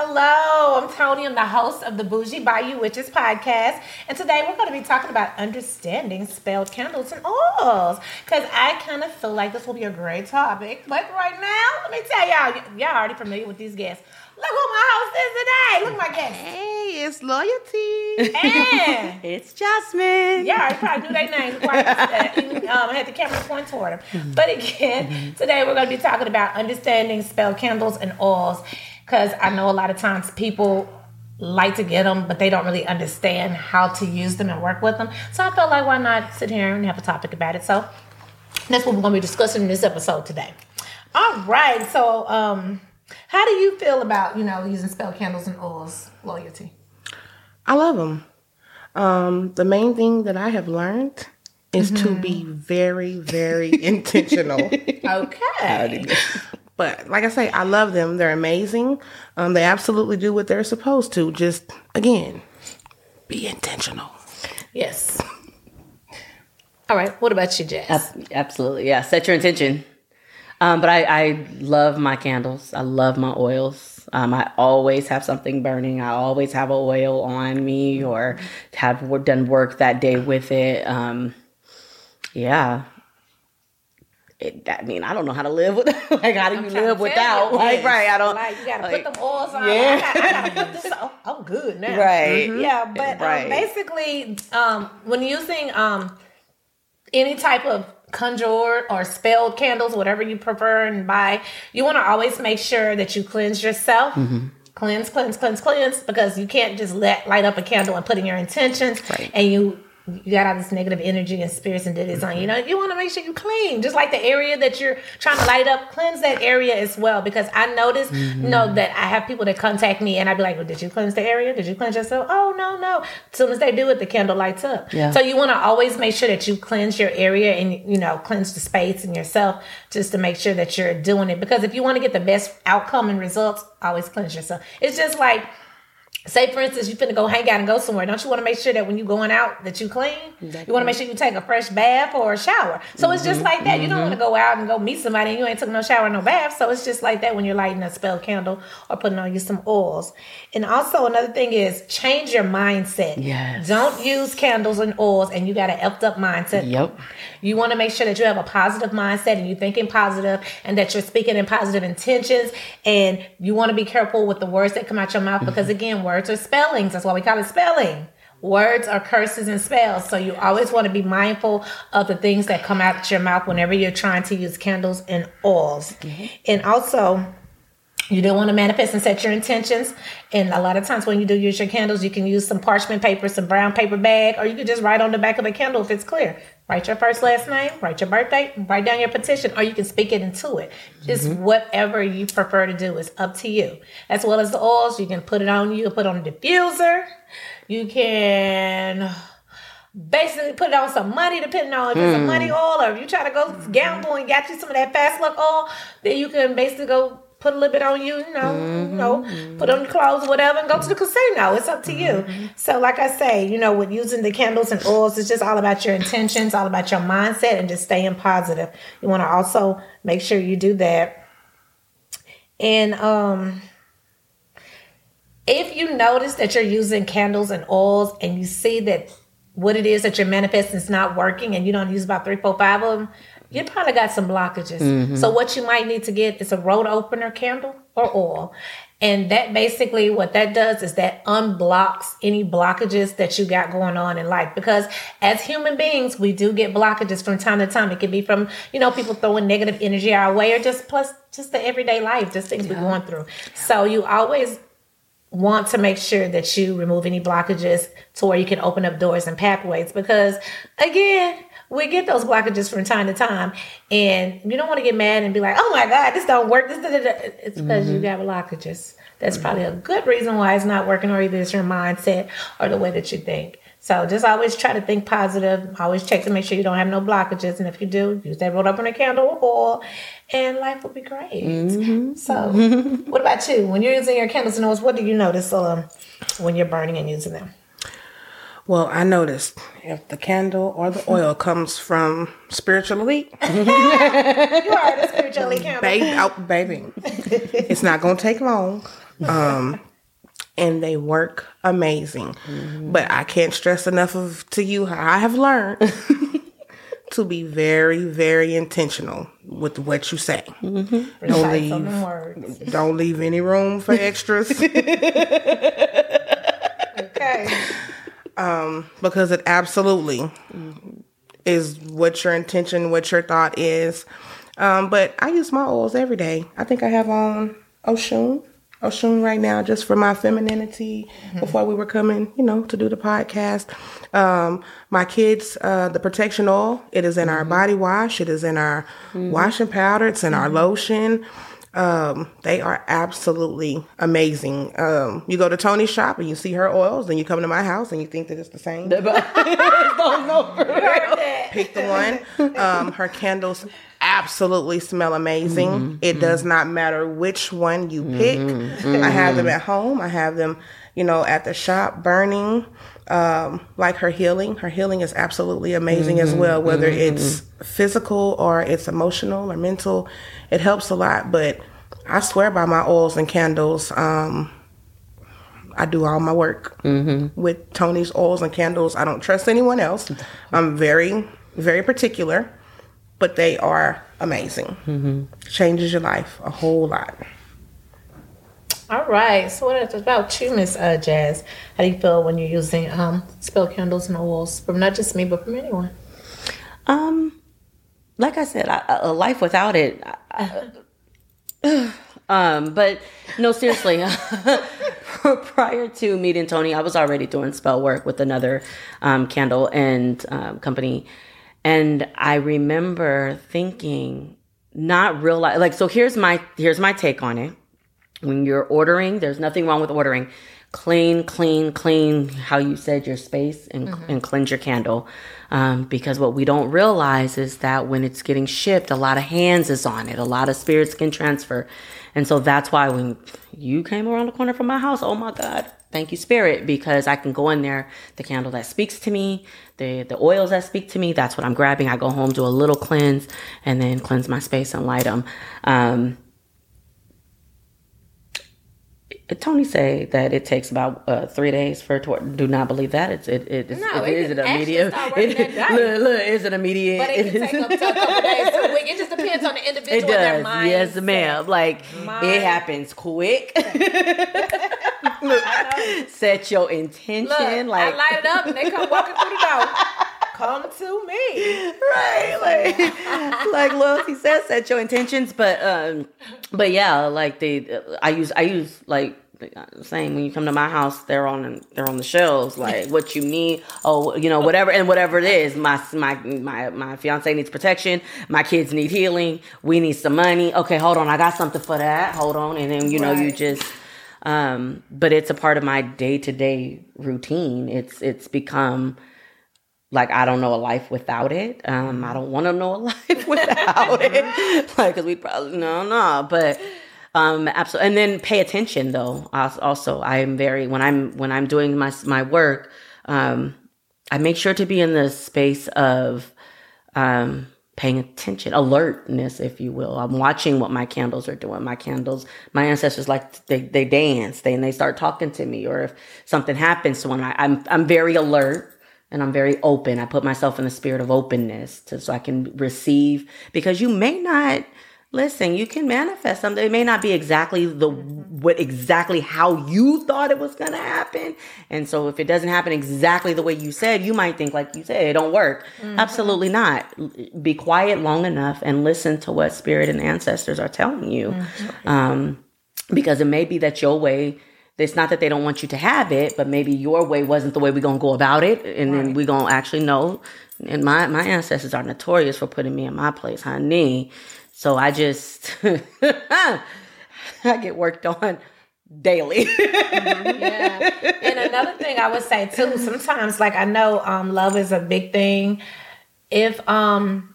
Hello, I'm Tony. I'm the host of the Bougie Bayou Witches podcast. And today we're going to be talking about understanding spelled candles and oils. Because I kind of feel like this will be a great topic. But right now, let me tell y'all, y'all already familiar with these guests. Look who my host is today. Look at my guest. Hey, it's Loyalty. And It's Jasmine. yeah, I probably knew their names before I even, um, had the camera point toward them. But again, today we're going to be talking about understanding spell candles and oils because I know a lot of times people like to get them, but they don't really understand how to use them and work with them. So I felt like why not sit here and have a topic about it. So that's what we're going to be discussing in this episode today. All right. So, um, how do you feel about you know using spell candles and oils? Loyalty. I love them. Um, the main thing that I have learned is to be very, very intentional. Okay. But like I say, I love them. They're amazing. Um, they absolutely do what they're supposed to. Just again, be intentional. Yes. All right. What about you, Jess? Ab- absolutely. Yeah. Set your intention. Um, but I, I love my candles. I love my oils. Um, I always have something burning. I always have an oil on me or have wo- done work that day with it. Um, yeah. It, I mean, I don't know how to live with like how do you I'm trying live without you, like yes. right? I don't like you gotta like- put them oils on. Yeah. I, gotta, I gotta put this on. I'm good now. Right. Yeah, but um, basically, um, when using um, any type of conjure or spelled candles, whatever you prefer and buy, you want to always make sure that you cleanse yourself. Mm-hmm. Cleanse, cleanse, cleanse, cleanse, because you can't just let light up a candle and put in your intentions, Right. and you you got all this negative energy and spirits and ditties on you. You know, you want to make sure you clean, just like the area that you're trying to light up. Cleanse that area as well, because I notice, Mm-hmm. you know, that I have people that contact me, and I'd be like, well, "Did you cleanse the area? Did you cleanse yourself?" Oh no, no. As soon as they do it, the candle lights up. Yeah. So you want to always make sure that you cleanse your area and you know cleanse the space and yourself, just to make sure that you're doing it. Because if you want to get the best outcome and results, always cleanse yourself. It's just like say for instance you finna go hang out and go somewhere. Don't you want to make sure that when you going out that you clean? You want to make sure you take a fresh bath or a shower. So it's just mm-hmm. like that. You don't mm-hmm. want to go out and go meet somebody and you ain't took no shower no bath. So it's just like that when you're lighting a spell candle or putting on you some oils. And also another thing is change your mindset. Yes. don't use candles and oils and you got an effed up mindset. Yep. you want to make sure that you have a positive mindset and you're thinking positive and that you're speaking in positive intentions. And you want to be careful with the words that come out your mouth because, mm-hmm. again, words are spellings. That's why we call it spelling. Words are curses and spells. So you always want to be mindful of the things that come out your mouth whenever you're trying to use candles and oils. Mm-hmm. And also, you don't want to manifest and set your intentions. And a lot of times when you do use your candles, you can use some parchment paper, some brown paper bag, or you can just write on the back of the candle if it's clear. Write your first last name, write your birthday, write down your petition, or you can speak it into it. Just mm-hmm. whatever you prefer to do is up to you. As well as the oils, you can put it on you, can put it on a diffuser. You can basically put it on some money, depending on if it's a money hmm. oil or if you try to go gamble and got you some of that fast luck oil, then you can basically go put a little bit on you, you know, you know, put on your clothes whatever and go to the casino. It's up to you. So like I say, you know, with using the candles and oils, it's just all about your intentions, all about your mindset and just staying positive. You want to also make sure you do that. And um if you notice that you're using candles and oils and you see that what it is that you're manifesting is not working and you don't use about three, four, five of them, you probably got some blockages. Mm-hmm. So what you might need to get is a road opener candle or oil. And that basically what that does is that unblocks any blockages that you got going on in life. Because as human beings, we do get blockages from time to time. It could be from, you know, people throwing negative energy our way or just plus just the everyday life, just things we're going through. So you always want to make sure that you remove any blockages to where you can open up doors and pathways because again we get those blockages from time to time and you don't want to get mad and be like oh my god this don't work. This da, da, da." it's because you mm-hmm. got blockages. That's mm-hmm. probably a good reason why it's not working or either it's your mindset or the way that you think. So just always try to think positive always check to make sure you don't have no blockages and if you do use that road opener candle or oil and life will be great. Mm-hmm. So what about you? When you're using your candles and oils what do you notice um, when you're burning and using them Well, I noticed if the candle or the oil comes from spiritual elite, You are the Spiritual Elite Candle. baby, oh, baby, it's not gonna take long. Um, and they work amazing. But I can't stress enough of to you how I have learned to be very, very intentional with what you say. Don't leave, don't leave any room for extras Okay. Because it absolutely is what your intention, what your thought is. Um, but I use my oils every day. I think I have on Oshun. Oshun right now just for my femininity before we were coming, you know, to do the podcast. Um, my kids, uh, the protection oil, it is in our body wash, it is in our washing powder, it's in our lotion. Um, they are absolutely amazing. Um, you go to Tony's shop and you see her oils, then you come to my house and you think that it's the same. Don't know for real. Pick the one. Um, her candles absolutely smell amazing. It does not matter which one you pick. I have them at home. I have them, you know, at the shop burning. Um, like her healing, her healing is absolutely amazing as well. Whether it's physical or it's emotional or mental, it helps a lot. But I swear by my oils and candles. Um, I do all my work with Tony's oils and candles. I don't trust anyone else. I'm very, very particular, but they are amazing. Changes your life a whole lot. All right. So what about you, Miss uh, Jazz? How do you feel when you're using um, spell candles and oils from not just me, but from anyone? Um, like I said, I, a life without it. I- um, but no, seriously. prior to meeting Tony, I was already doing spell work with another um, candle and um, company, and I remember thinking, not realize like. So here's my here's my take on it. When you're ordering, there's nothing wrong with ordering. Clean, clean, clean. How you said your space and and cleanse your candle, um, because what we don't realize is that when it's getting shipped, a lot of hands is on it. A lot of spirits can transfer, and so that's why when you came around the corner from my house, oh my God, thank you, Spirit, because I can go in there, the candle that speaks to me, the the oils that speak to me. That's what I'm grabbing. I go home, do a little cleanse, and then cleanse my space and light them. Um, Tony say that it takes about uh, three days for it to work. Do not believe that. It's it, it, it's, No, it, it is it immediate? It, look, look, is it immediate? But it can take up to a couple days to a week. It just depends on the individual It their does, mind. yes, ma'am. Like Mind. it happens quick. Set your intention, Look, like I light it up and they come walking through the door. Come to me. right like like loyalty says set your intentions but um but yeah like they i use i use like saying when you come to my house they're on they're on the shelves like what you need oh you know whatever and whatever it is my my my my fiance needs protection my kids need healing we need some money okay hold on i got something for that hold on and then you know you just um but it's a part of my day-to-day routine it's it's become like I don't know a life without it. Um, I don't want to know a life without it, like because we probably no, no. But um, absolutely, and then pay attention though. Also, I am very when I'm when I'm doing my my work, um, I make sure to be in the space of um, paying attention, alertness, if you will. I'm watching what my candles are doing. My candles, my ancestors like they they dance, they and they start talking to me, or if something happens to one, I, I'm I'm very alert and I'm very open. I put myself in the spirit of openness to so I can receive because you may not listen, you can manifest something. It may not be exactly the mm-hmm. what exactly how you thought it was gonna happen. And so if it doesn't happen exactly the way you said, you might think like you said, it don't work. Mm-hmm. Absolutely not. Be quiet long enough and listen to what spirit and ancestors are telling you. Mm-hmm. Um because it may be that your way it's not that they don't want you to have it, but maybe your way wasn't the way we're gonna go about it, and then we're gonna actually know. And my my ancestors are notorious for putting me in my place, honey. So I just I get worked on daily. Yeah. And another thing I would say too, sometimes like I know um love is a big thing. If um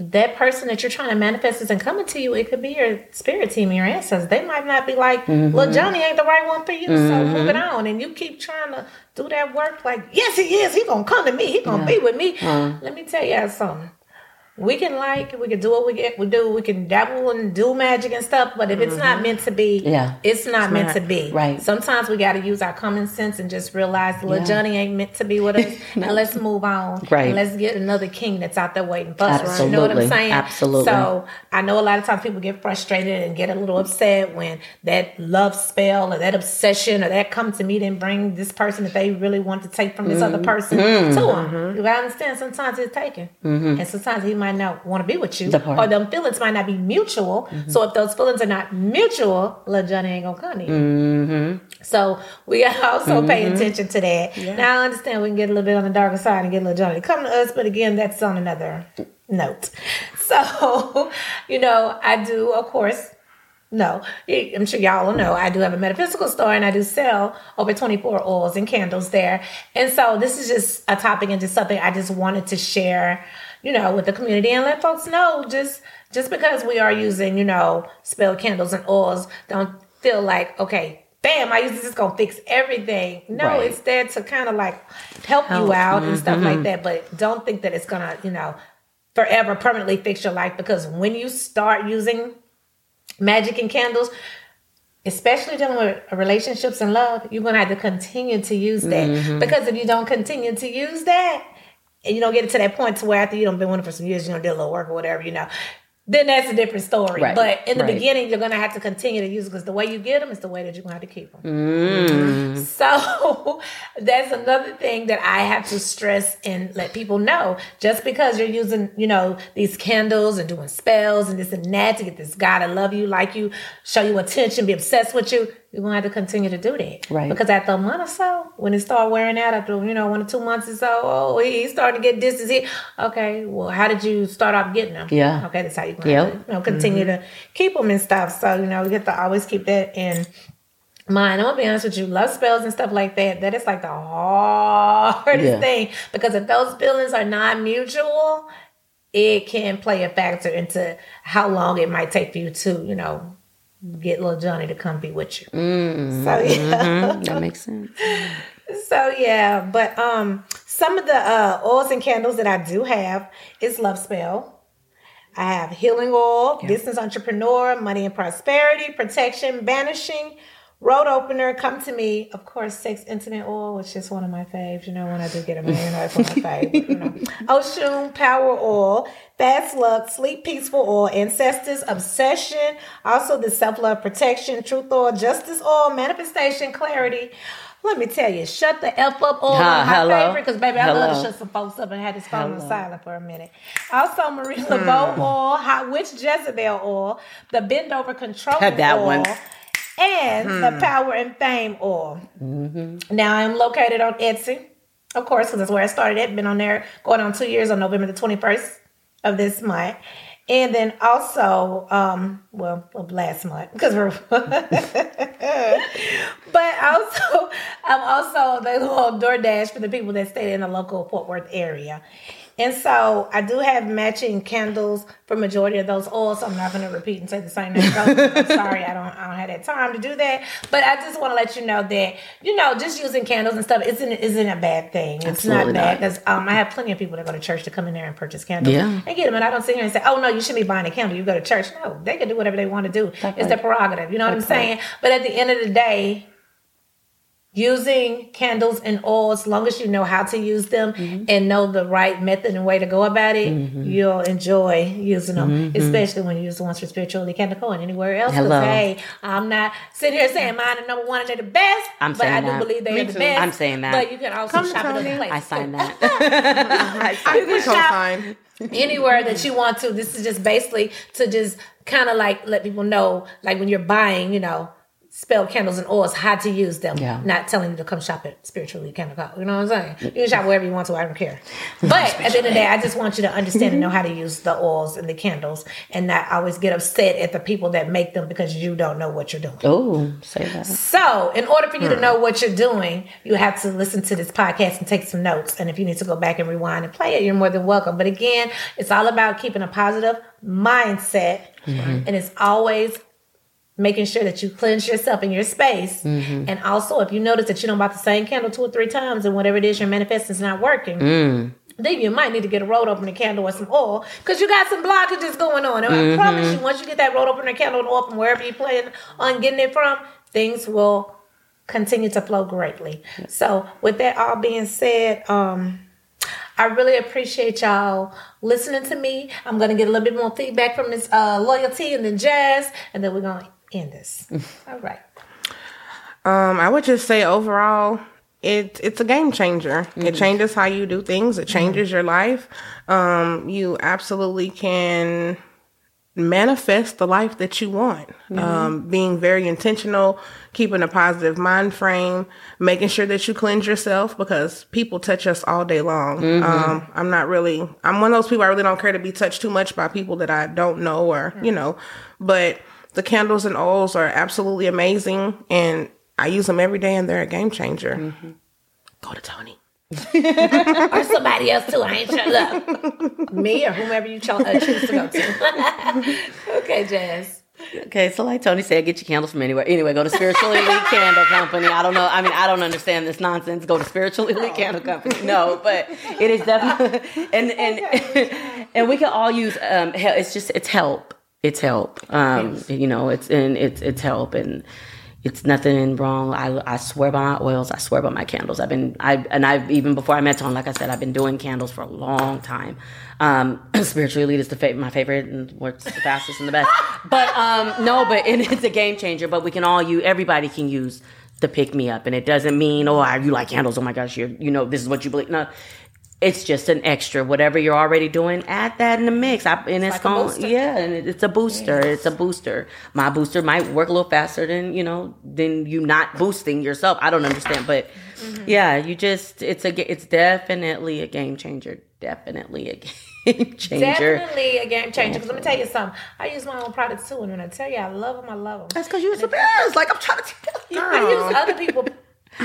that person that you're trying to manifest isn't coming to you, it could be your spirit team, your ancestors. They might not be like, Well, mm-hmm. Johnny ain't the right one for you, so move it mm-hmm. on. And you keep trying to do that work like, Yes, he is, he gonna come to me, he gonna be with me. Uh-huh. Let me tell you something. We can like, we can do what we get, we do, we can dabble and do magic and stuff. But if it's not mm-hmm. meant to be, Yeah. it's not meant not. to be. Right. Sometimes we got to use our common sense and just realize little Yeah. Johnny ain't meant to be with us, and let's move on. Right. And let's get another king that's out there waiting for us. You know what I'm saying? Absolutely. So I know a lot of times people get frustrated and get a little upset when that love spell or that obsession or that come to meet and bring this person that they really want to take from this other mm-hmm. person Mm-hmm. to them. You understand sometimes it's taken. Mm-hmm. And sometimes he might not want to be with you. The. Or them feelings might not be mutual. So if those feelings are not mutual, little Johnny ain't gonna come to you. Mm-hmm. So we gotta also pay attention to that. Now I understand we can get a little bit on the darker side and get a little Johnny to come to us, but again, that's on another note. So, you know, I do, of course, no, I'm sure y'all will know. I do have a metaphysical store and I do sell over 24 oils and candles there. And so this is just a topic and just something I just wanted to share, you know, with the community and let folks know just just because we are using, you know, spell candles and oils, don't feel like, okay, bam, I use this, it's gonna fix everything. No, Right. it's there to kind of like help, you out and stuff like mm-hmm. that. But don't think that it's gonna, you know, forever permanently fix your life because when you start using magic and candles, especially dealing with relationships and love, you're gonna have to continue to use that mm-hmm. because if you don't continue to use that, and you don't get it to that point to where after you don't been with it for some years, you don't do a little work or whatever, you know. Then that's a different story. Right, But in the right. beginning, you're gonna have to continue to use it because the way you get them is the way that you're gonna have to keep them. Mm. So that's another thing that I have to stress and let people know. Just because you're using, you know, these candles and doing spells and this and that to get this guy to love you, like you, show you attention, be obsessed with you, you're gonna have to continue to do that. Right. Because after a month or so, when it start wearing out, after you know one or two months or so, oh, he starting to get distance. Okay, well, how did you start off getting them? Yeah. Okay, that's how you gonna Yep. you know, continue mm-hmm. to keep them and stuff. So you know, you have to always keep that in mind. I'm gonna be honest with you, love spells and stuff like that, that is like the hardest Yeah. thing because if those feelings are non-mutual, it can play a factor into how long it might take for you to, you know, get little Johnny to come be with you. Mm-hmm. So yeah. that makes sense. So yeah, but um some of the uh oils and candles that I do have is love spell. I have healing oil, business entrepreneur, money and prosperity, protection, banishing, road opener, come to me. Of course, sex intimate oil, which is one of my faves. You know, when I do get you know, it's one of my faves. You know. Oshun power oil, fast luck, sleep peaceful oil, ancestors, obsession, also the self love protection, truth oil, justice oil, manifestation, clarity. Let me tell you, shut the F up oil on my hello. favorite because baby, I love to shut some folks up and had this phone on silent for a minute. Also, Marie hmm. Laveau oil, hot witch Jezebel oil, the bend over control oil, one. And the power and fame oil. Now I'm located on Etsy, of course, because that's where I started it. Been on there going on two years on November the 21st of this month. And then also, um, well, last month because we're, but also, I'm also available on DoorDash for the people that stay in the local Fort Worth area. And so I do have matching candles for majority of those oils. So I'm not going to repeat and say the same thing. I'm sorry, I don't, I don't have that time to do that. But I just want to let you know that you know, just using candles and stuff isn't isn't a bad thing. It's Absolutely not bad because um, I have plenty of people that go to church to come in there and purchase candles Yeah. and get them. And I don't sit here and say, "Oh no, you shouldn't be buying a candle. You go to church." No, they can do whatever they want to do. That it's their prerogative. You know what I'm That part. saying? But at the end of the day, using candles and oil as long as you know how to use them Mm-hmm. and know the right method and way to go about it you'll enjoy using them Mm-hmm. especially when you use the ones for Spiritual Elite Candle and anywhere else 'Cause, Hello. hey i'm not sitting here saying mine are number one and they're the best I'm but i saying do that. believe Me they're the too. best I'm saying that. but you can also Come shop at other Tony. places I sign that. I You can shop- anywhere that you want to. This is just basically to just kind of like let people know, like when you're buying, you know, spell candles and oils, how to use them. Yeah. Not telling you to come shop at Spiritual Elite Candle. You know what I'm saying? You can shop wherever you want to. I don't care. But at the end of the day, I just want you to understand and know how to use the oils and the candles, and not always get upset at the people that make them because you don't know what you're doing. Oh, say that. So, in order for you to know what you're doing, you have to listen to this podcast and take some notes. And if you need to go back and rewind and play it, you're more than welcome. But again, it's all about keeping a positive mindset. Mm-hmm. And it's always making sure that you cleanse yourself in your space. And also, if you notice that you don't buy the same candle two or three times and whatever it is you're manifesting is not working, then you might need to get a road opener candle or some oil because you got some blockages going on. And I promise you, once you get that road opener candle and oil from wherever you plan on getting it from, things will continue to flow greatly. So, with that all being said, um, I really appreciate y'all listening to me. I'm gonna get a little bit more feedback from Miss uh, Loyalty and then Jazz, and then we're gonna end this. all right. Um, I would just say overall, it it's a game changer. It changes how you do things. It changes your life. Um, you absolutely can manifest the life that you want. Um, being very intentional, keeping a positive mind frame, making sure that you cleanse yourself because people touch us all day long. Um, I'm not really, I'm one of those people I really don't care to be touched too much by people that I don't know or, you know, but the candles and oils are absolutely amazing and I use them every day and they're a game changer. Go to Tony. or somebody else too. I ain't shut up. Me or whomever you cho- uh, choose to go to. okay, Jazz. Okay, so like Tony said, get your candles from anywhere. Anyway, go to Spiritual Elite Candle Company. I don't know. I mean, I don't understand this nonsense. Go to Spiritual Elite Candle Company. No, but it is definitely and and and we can all use um help. It's just it's help. It's help. Um, you know, it's and it's it's help and it's nothing wrong. I, I swear by my oils. I swear by my candles. I've been I and I've even before I met Tony, like I said, I've been doing candles for a long time. Um, spiritual elite is the fa- my favorite and works the fastest and the best. But um, no, but and it's a game changer. But we can all use. Everybody can use the pick me up, and it doesn't mean oh you like candles. Oh my gosh, you you know this is what you believe. No. It's just an extra. Whatever you're already doing, add that in the mix. I, and it's like going, yeah, and it- it's a booster. It's a booster. My booster might work a little faster than you know than you not boosting yourself. I don't understand, but Mm-hmm. yeah, you just it's a it's definitely a game changer. Definitely a game changer. Definitely a game changer. Because let me tell you something. I use my own products too, and when I tell you I love them, I love them. That's because you're the best. Like I'm trying to tell you. I use other people,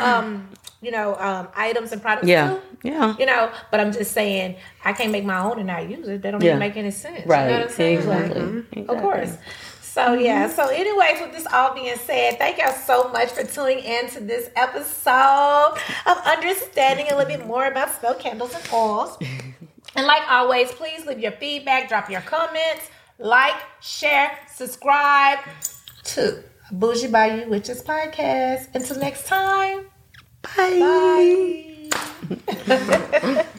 um, you know, um, items and products Yeah, too. yeah. You know, but I'm just saying I can't make my own and not use it. That don't Yeah. even make any sense. Right. You know what I'm saying? Like, Exactly. Of course. So yeah. So anyways, with this all being said, thank y'all so much for tuning in to this episode of understanding a little bit more about spell candles and oils. and like always, please leave your feedback, drop your comments, like, share, subscribe to Bougie Bayou Witches podcast. Until next time. Bye. Bye.